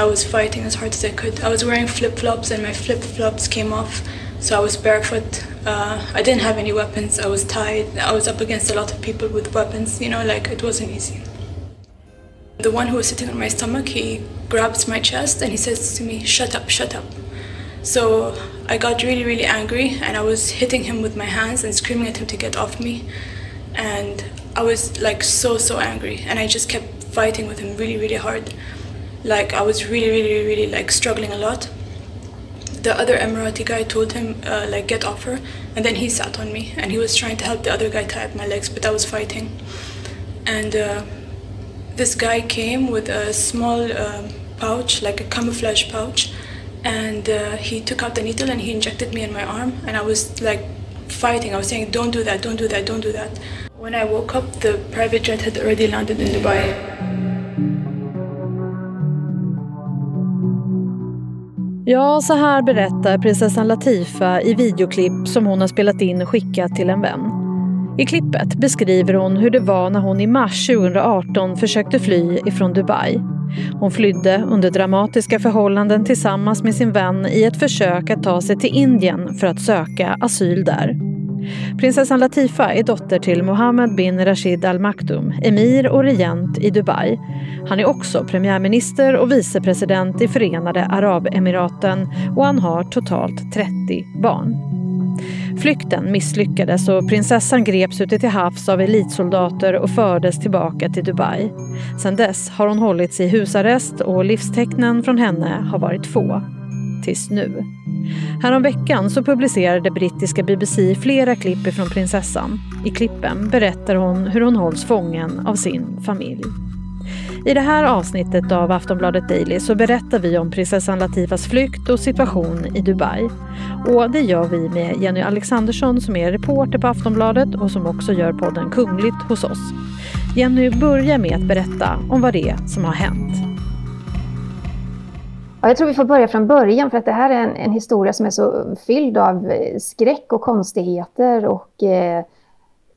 I was fighting as hard as I could. I was wearing flip flops and my flip flops came off, so I was barefoot. Uh, I didn't have any weapons. I was tied. I was up against a lot of people with weapons. You know, like it wasn't easy. The one who was sitting on my stomach, he grabs my chest and he says to me, "Shut up, shut up." So I got really, really angry and I was hitting him with my hands and screaming at him to get off me. And I was like so, so angry and I just kept fighting with him really, really hard. Like I was really, really, really like struggling a lot. The other Emirati guy told him uh, like get off her and then he sat on me and he was trying to help the other guy tie up my legs but I was fighting. And uh, this guy came with a small uh, pouch, like a camouflage pouch, and uh, he took out the needle and he injected me in my arm and i was like fighting i was saying don't do that don't do that don't do that when i woke up the private jet had already landed in dubai Ja, så här berättar prinsessan Latifa i videoklipp som hon har spelat in och skickat till en vän. I klippet beskriver hon hur det var när hon i mars 2018 försökte fly ifrån Dubai. Hon flydde under dramatiska förhållanden tillsammans med sin vän i ett försök att ta sig till Indien för att söka asyl där. Prinsessan Latifa är dotter till Mohammed bin Rashid Al Maktoum, emir och regent i Dubai. Han är också premiärminister och vicepresident i Förenade Arabemiraten och han har totalt 30 barn. Flykten misslyckades och prinsessan greps ute till havs av elitsoldater och fördes tillbaka till Dubai. Sedan dess har hon hållits i husarrest och livstecknen från henne har varit få. Tills nu. Häromveckan så publicerade brittiska BBC flera klipp från prinsessan. I klippen berättar hon hur hon hålls fången av sin familj. I det här avsnittet av Aftonbladet Daily så berättar vi om prinsessan Latifas flykt och situation i Dubai. Och det gör vi med Jenny Alexandersson som är reporter på Aftonbladet och som också gör podden Kungligt hos oss. Jenny börjar med att berätta om vad det är som har hänt. Ja, jag tror vi får börja från början för att det här är en, en historia som är så fylld av eh, skräck och konstigheter och eh,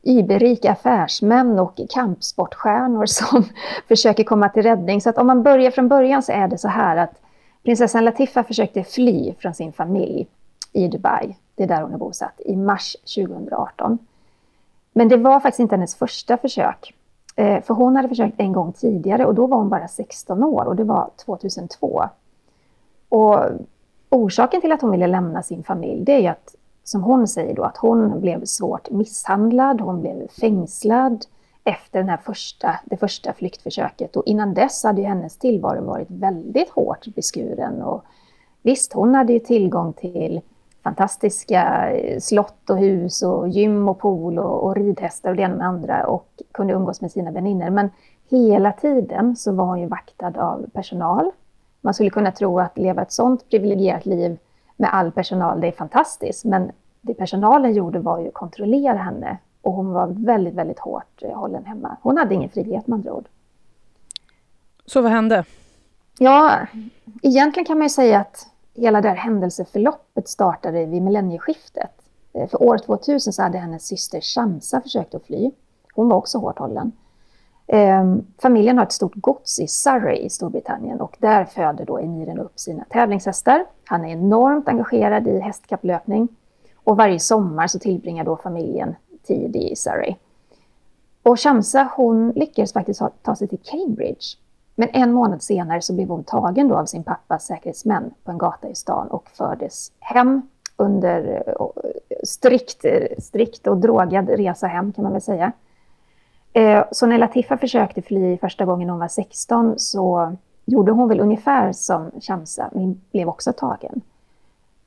iberika affärsmän och kampsportstjärnor som försöker komma till räddning. Så att om man börjar från början så är det så här att prinsessan Latifa försökte fly från sin familj i Dubai. Det är där hon är bosatt, i mars 2018. Men det var faktiskt inte hennes första försök. Eh, för hon hade försökt en gång tidigare och då var hon bara 16 år och det var 2002. Och orsaken till att hon ville lämna sin familj det är att som hon säger då, att hon blev svårt misshandlad, hon blev fängslad efter den här första, det första flyktförsöket. Och innan dess hade hennes tillvaro varit väldigt hårt beskuren. Och visst, hon hade ju tillgång till fantastiska eh, slott och hus och gym och pool och, och ridhästar och det ena med andra och kunde umgås med sina vänner. Men hela tiden så var hon ju vaktad av personal. Man skulle kunna tro att leva ett sånt privilegierat liv med all personal, det är fantastiskt. Men det personalen gjorde var ju att kontrollera henne och hon var väldigt, väldigt hårt hållen hemma. Hon hade ingen frihet med andra ord. Så vad hände? Ja, egentligen kan man ju säga att hela det här händelseförloppet startade vid millennieskiftet. Eh, för år 2000 så hade hennes syster Shamsa försökt att fly. Hon var också hårt hållen. Eh, familjen har ett stort gods i Surrey i Storbritannien och där föder då emiren upp sina tävlingshästar. Han är enormt engagerad i hästkapplöpning och varje sommar så tillbringar då familjen tid i Surrey. Och Shamsa hon lyckades faktiskt ta sig till Cambridge. Men en månad senare så blev hon tagen då av sin pappas säkerhetsmän på en gata i stan och fördes hem under eh, eh, strikt, strikt och drogad resa hem kan man väl säga. Eh, så när Latifa försökte fly första gången hon var 16 så gjorde hon väl ungefär som Shamsa, men blev också tagen.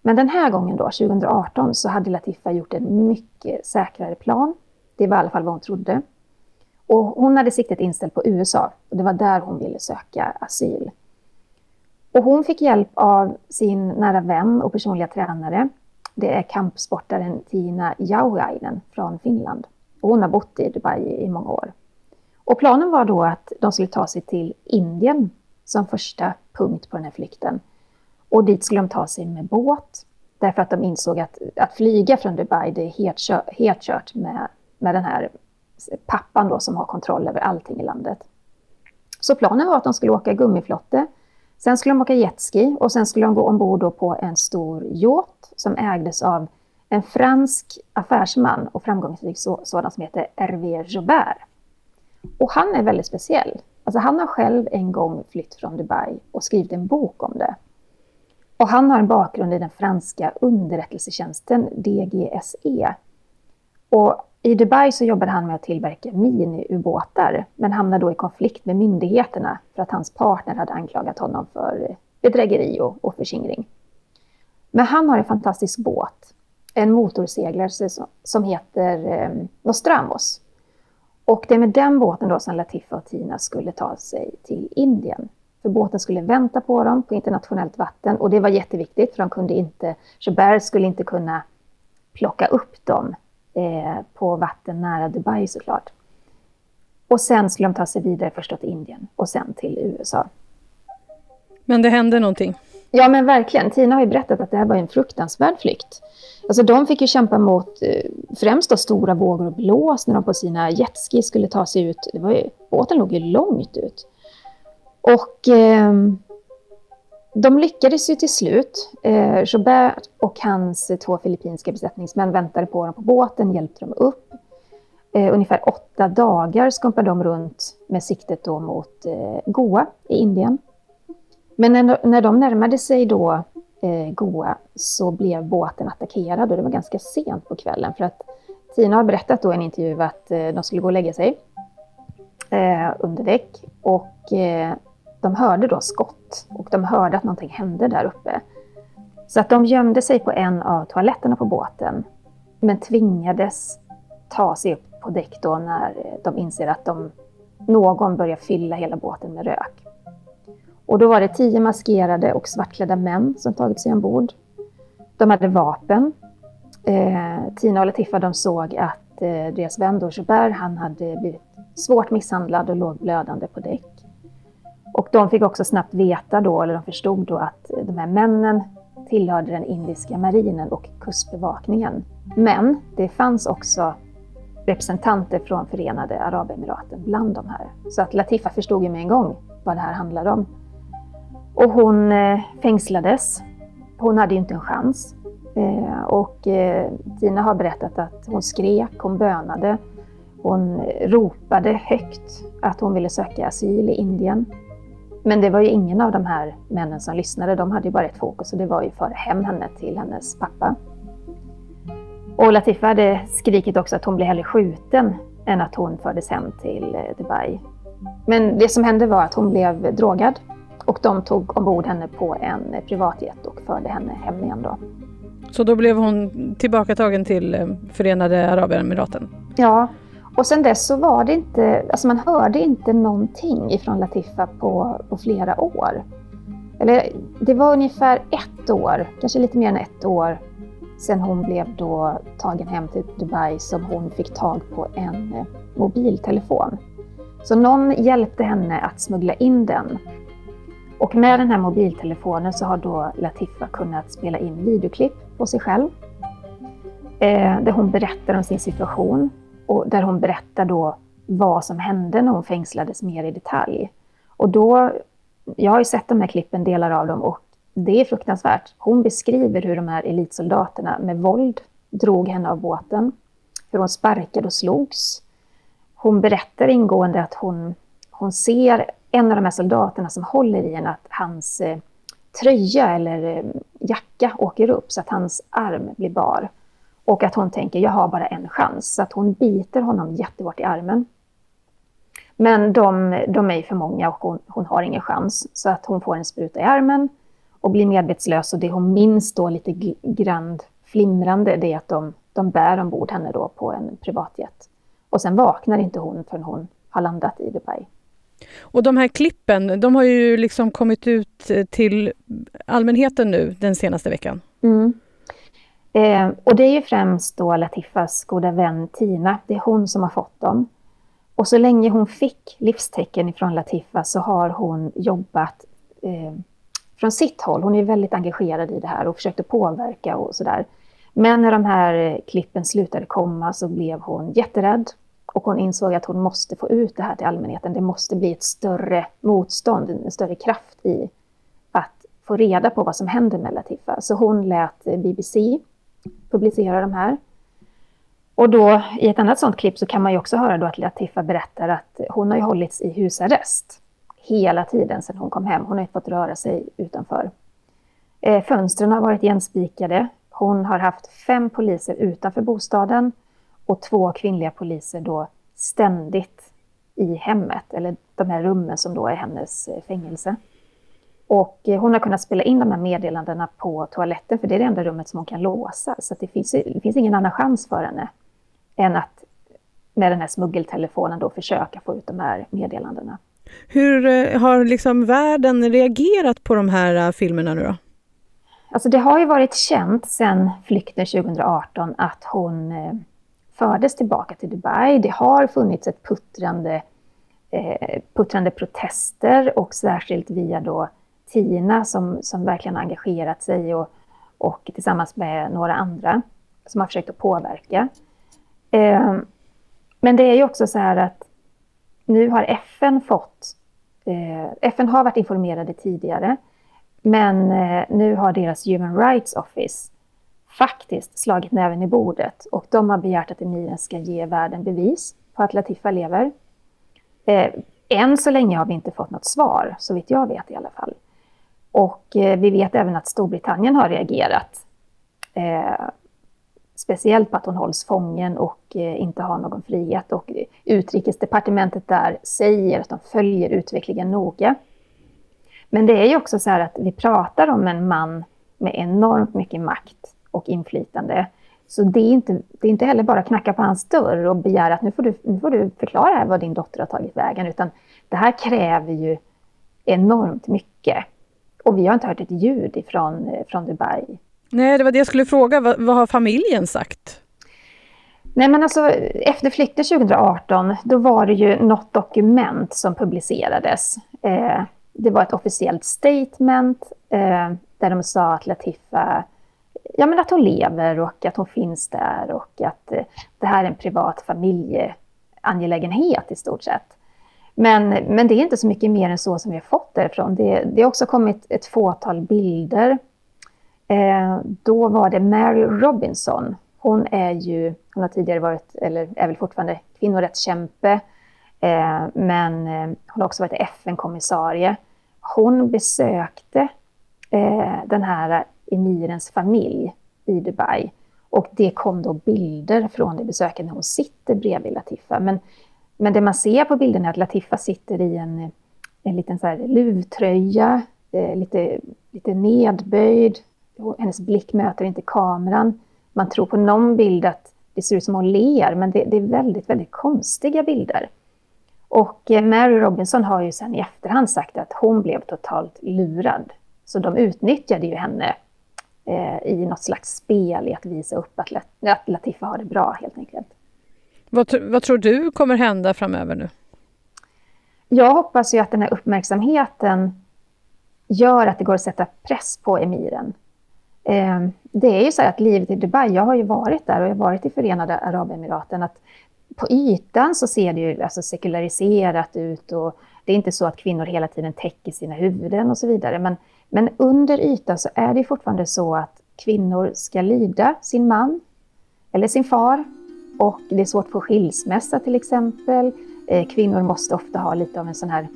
Men den här gången då, 2018, så hade Latifa gjort en mycket säkrare plan. Det var i alla fall vad hon trodde. Och hon hade siktet inställt på USA och det var där hon ville söka asyl. Och hon fick hjälp av sin nära vän och personliga tränare. Det är kampsportaren Tina Jauhainen från Finland. Och hon har bott i Dubai i många år. Och planen var då att de skulle ta sig till Indien som första punkt på den här flykten. Och dit skulle de ta sig med båt. Därför att de insåg att, att flyga från Dubai, det är helt, helt kört med, med den här pappan då som har kontroll över allting i landet. Så planen var att de skulle åka gummiflotte Sen skulle de åka jetski och sen skulle de gå ombord på en stor yacht som ägdes av en fransk affärsman och framgångsrik sådan som heter Hervé Joubert. Och han är väldigt speciell. Alltså han har själv en gång flytt från Dubai och skrivit en bok om det. Och han har en bakgrund i den franska underrättelsetjänsten DGSE. Och i Dubai så jobbade han med att tillverka miniubåtar men hamnade då i konflikt med myndigheterna för att hans partner hade anklagat honom för bedrägeri och, och förskingring. Men han har en fantastisk båt, en motorseglare som heter eh, Nostramos. Och det är med den båten då som Latifa och Tina skulle ta sig till Indien. För båten skulle vänta på dem på internationellt vatten och det var jätteviktigt för de kunde inte, Chabert skulle inte kunna plocka upp dem eh, på vatten nära Dubai såklart. Och sen skulle de ta sig vidare först till Indien och sen till USA. Men det hände någonting? Ja men verkligen. Tina har ju berättat att det här var en fruktansvärd flykt. Alltså de fick ju kämpa mot eh, främst då stora vågor och blås när de på sina jetski skulle ta sig ut. Det var ju, båten låg ju långt ut. Och eh, de lyckades ju till slut. Eh, Joubert och hans två filippinska besättningsmän väntade på dem på båten, hjälpte dem upp. Eh, ungefär åtta dagar skumpade de runt med siktet då mot eh, Goa i Indien. Men när, när de närmade sig då eh, Goa så blev båten attackerad och det var ganska sent på kvällen för att Tina har berättat då i en intervju att eh, de skulle gå och lägga sig eh, under däck och eh, de hörde då skott och de hörde att någonting hände där uppe. Så att de gömde sig på en av toaletterna på båten men tvingades ta sig upp på däck då när eh, de inser att de, någon börjar fylla hela båten med rök. Och då var det tio maskerade och svartklädda män som tagit sig ombord. De hade vapen. Eh, Tina och Latifa de såg att eh, deras vän då, Joubert, han hade blivit svårt misshandlad och låg blödande på däck. Och de fick också snabbt veta då, eller de förstod då att de här männen tillhörde den indiska marinen och kustbevakningen. Men det fanns också representanter från Förenade Arabemiraten bland de här. Så att Latifa förstod ju med en gång vad det här handlade om. Och hon eh, fängslades. Hon hade ju inte en chans. Eh, och eh, Tina har berättat att hon skrek, hon bönade. Hon ropade högt att hon ville söka asyl i Indien. Men det var ju ingen av de här männen som lyssnade. De hade ju bara ett fokus och det var ju föra hem henne till hennes pappa. Och Latifa hade skrikit också att hon blev hellre skjuten än att hon fördes hem till Dubai. Men det som hände var att hon blev drogad och de tog ombord henne på en privatjet och förde henne hem igen då. Så då blev hon tillbakatagen till eh, Förenade Arabemiraten? Ja, och sen dess så var det inte, alltså man hörde inte någonting ifrån Latifa på, på flera år. Eller det var ungefär ett år, kanske lite mer än ett år, sen hon blev då tagen hem till Dubai som hon fick tag på en eh, mobiltelefon. Så någon hjälpte henne att smuggla in den och med den här mobiltelefonen så har då Latifa kunnat spela in videoklipp på sig själv. Eh, där hon berättar om sin situation och där hon berättar då vad som hände när hon fängslades mer i detalj. Och då, jag har ju sett de här klippen, delar av dem, och det är fruktansvärt. Hon beskriver hur de här elitsoldaterna med våld drog henne av båten, hur hon sparkade och slogs. Hon berättar ingående att hon, hon ser en av de här soldaterna som håller i en att hans eh, tröja eller eh, jacka åker upp så att hans arm blir bar. Och att hon tänker, jag har bara en chans. Så att hon biter honom jättehårt i armen. Men de, de är för många och hon, hon, har ingen chans. Så att hon får en spruta i armen och blir medvetslös. Och det hon minns då lite grann flimrande, det är att de, de bär ombord henne då på en privatjet. Och sen vaknar inte hon förrän hon har landat i Dubai. Och de här klippen, de har ju liksom kommit ut eh, till allmänheten nu den senaste veckan. Mm. Eh, och det är ju främst då Latifas goda vän Tina, det är hon som har fått dem. Och så länge hon fick livstecken ifrån Latifa så har hon jobbat eh, från sitt håll. Hon är väldigt engagerad i det här och försökte påverka och sådär. Men när de här eh, klippen slutade komma så blev hon jätterädd och hon insåg att hon måste få ut det här till allmänheten. Det måste bli ett större motstånd, en större kraft i att få reda på vad som händer med Latifa. Så hon lät BBC publicera de här. Och då i ett annat sånt klipp så kan man ju också höra då att Latifa berättar att hon har ju hållits i husarrest hela tiden sedan hon kom hem. Hon har inte fått röra sig utanför. Eh, fönstren har varit igenspikade. Hon har haft fem poliser utanför bostaden och två kvinnliga poliser då ständigt i hemmet, eller de här rummen som då är hennes eh, fängelse. Och eh, hon har kunnat spela in de här meddelandena på toaletten, för det är det enda rummet som hon kan låsa. Så det finns, det finns ingen annan chans för henne än att med den här smuggeltelefonen då försöka få ut de här meddelandena. Hur eh, har liksom världen reagerat på de här filmerna nu då? Alltså det har ju varit känt sedan flykten 2018 att hon fördes tillbaka till Dubai. Det har funnits ett puttrande, eh, puttrande protester och särskilt via då Tina som, som verkligen engagerat sig och, och tillsammans med några andra som har försökt att påverka. Eh, men det är ju också så här att nu har FN fått... Eh, FN har varit informerade tidigare, men eh, nu har deras Human Rights Office faktiskt slagit näven i bordet och de har begärt att emiren ska ge världen bevis på att Latifa lever. Eh, än så länge har vi inte fått något svar, så vitt jag vet i alla fall. Och eh, vi vet även att Storbritannien har reagerat. Eh, speciellt på att hon hålls fången och eh, inte har någon frihet. Och utrikesdepartementet där säger att de följer utvecklingen noga. Men det är ju också så här att vi pratar om en man med enormt mycket makt och inflytande. Så det är, inte, det är inte heller bara att knacka på hans dörr och begära att nu får, du, nu får du förklara vad din dotter har tagit vägen, utan det här kräver ju enormt mycket. Och vi har inte hört ett ljud ifrån, från Dubai. Nej, det var det jag skulle fråga. Vad, vad har familjen sagt? Nej, men alltså, efter flykten 2018, då var det ju något dokument som publicerades. Eh, det var ett officiellt statement eh, där de sa att Latifa ja, men att hon lever och att hon finns där och att eh, det här är en privat familjeangelägenhet i stort sett. Men, men det är inte så mycket mer än så som vi har fått därifrån. Det, det har också kommit ett fåtal bilder. Eh, då var det Mary Robinson. Hon är ju, hon har tidigare varit, eller är väl fortfarande kvinnorättskämpe, eh, men eh, hon har också varit FN-kommissarie. Hon besökte eh, den här emirens familj i Dubai. Och det kom då bilder från det besöket när hon sitter bredvid Latifa. Men, men det man ser på bilden är att Latifa sitter i en, en liten så här luvtröja, eh, lite, lite nedböjd. Hennes blick möter inte kameran. Man tror på någon bild att det ser ut som hon ler, men det, det är väldigt, väldigt konstiga bilder. Och eh, Mary Robinson har ju sen i efterhand sagt att hon blev totalt lurad. Så de utnyttjade ju henne eh, i något slags spel i att visa upp att, att Latifa har det bra helt enkelt. Vad, vad tror du kommer hända framöver nu? Jag hoppas ju att den här uppmärksamheten gör att det går att sätta press på emiren. Eh, det är ju så att livet i Dubai, jag har ju varit där och jag har varit i Förenade Arabemiraten, att på ytan så ser det ju alltså sekulariserat ut och det är inte så att kvinnor hela tiden täcker sina huvuden och så vidare. Men men under ytan så är det fortfarande så att kvinnor ska lyda sin man eller sin far. Och det är svårt att få skilsmässa till exempel. Eh, kvinnor måste ofta ha lite av en sån här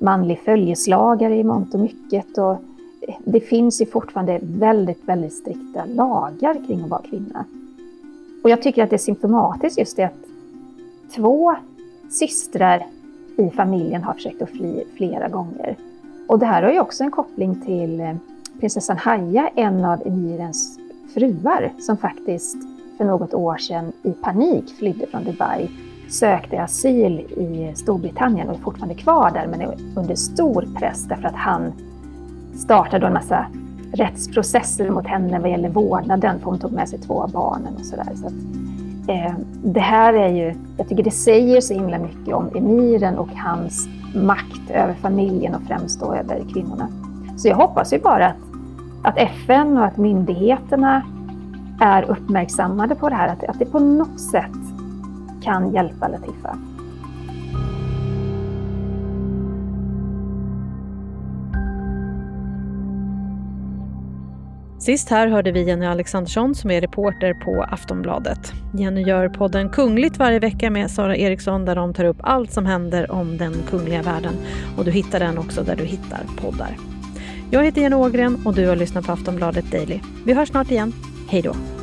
manlig följeslagare i mångt och mycket. Och eh, det finns ju fortfarande väldigt, väldigt strikta lagar kring att vara kvinna. Och jag tycker att det är symptomatiskt just det att två systrar i familjen har försökt att fly flera gånger. Och det här har ju också en koppling till eh, prinsessan Haya, en av emirens fruar, som faktiskt för något år sedan i panik flydde från Dubai, sökte asyl i Storbritannien och är fortfarande kvar där, men är under stor press därför att han startade en massa rättsprocesser mot henne vad gäller vårdnaden, för hon tog med sig två av barnen och sådär. Så, eh, det här är ju, jag tycker det säger så himla mycket om emiren och hans makt över familjen och främst då över kvinnorna. Så jag hoppas ju bara att, att FN och att myndigheterna är uppmärksammade på det här, att, att det på något sätt kan hjälpa Latifa. Sist här hörde vi Jenny Alexandersson som är reporter på Aftonbladet. Jenny gör podden Kungligt varje vecka med Sara Eriksson där de tar upp allt som händer om den kungliga världen. Och du hittar den också där du hittar poddar. Jag heter Jenny Ågren och du har lyssnat på Aftonbladet Daily. Vi hörs snart igen. Hej då!